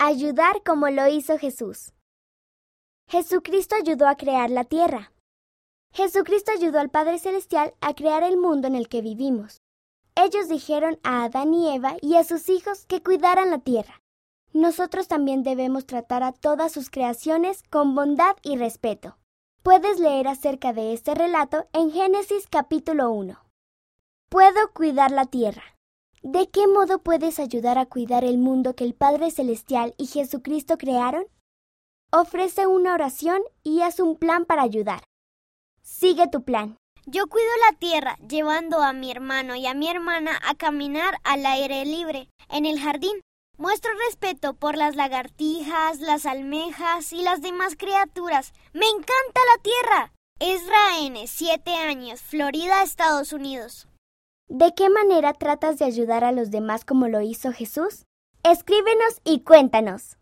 Ayudar como lo hizo Jesús. Jesucristo ayudó a crear la tierra. Jesucristo ayudó al Padre Celestial a crear el mundo en el que vivimos. Ellos dijeron a Adán y Eva y a sus hijos que cuidaran la tierra. Nosotros también debemos tratar a todas sus creaciones con bondad y respeto. Puedes leer acerca de este relato en Génesis capítulo 1. Puedo cuidar la tierra. ¿De qué modo puedes ayudar a cuidar el mundo que el Padre Celestial y Jesucristo crearon? Ofrece una oración y haz un plan para ayudar. Sigue tu plan. Yo cuido la tierra llevando a mi hermano y a mi hermana a caminar al aire libre, en el jardín. Muestro respeto por las lagartijas, las almejas y las demás criaturas. ¡Me encanta la tierra! Ezra N., 7 años, Florida, Estados Unidos. ¿De qué manera tratas de ayudar a los demás como lo hizo Jesús? Escríbenos y cuéntanos.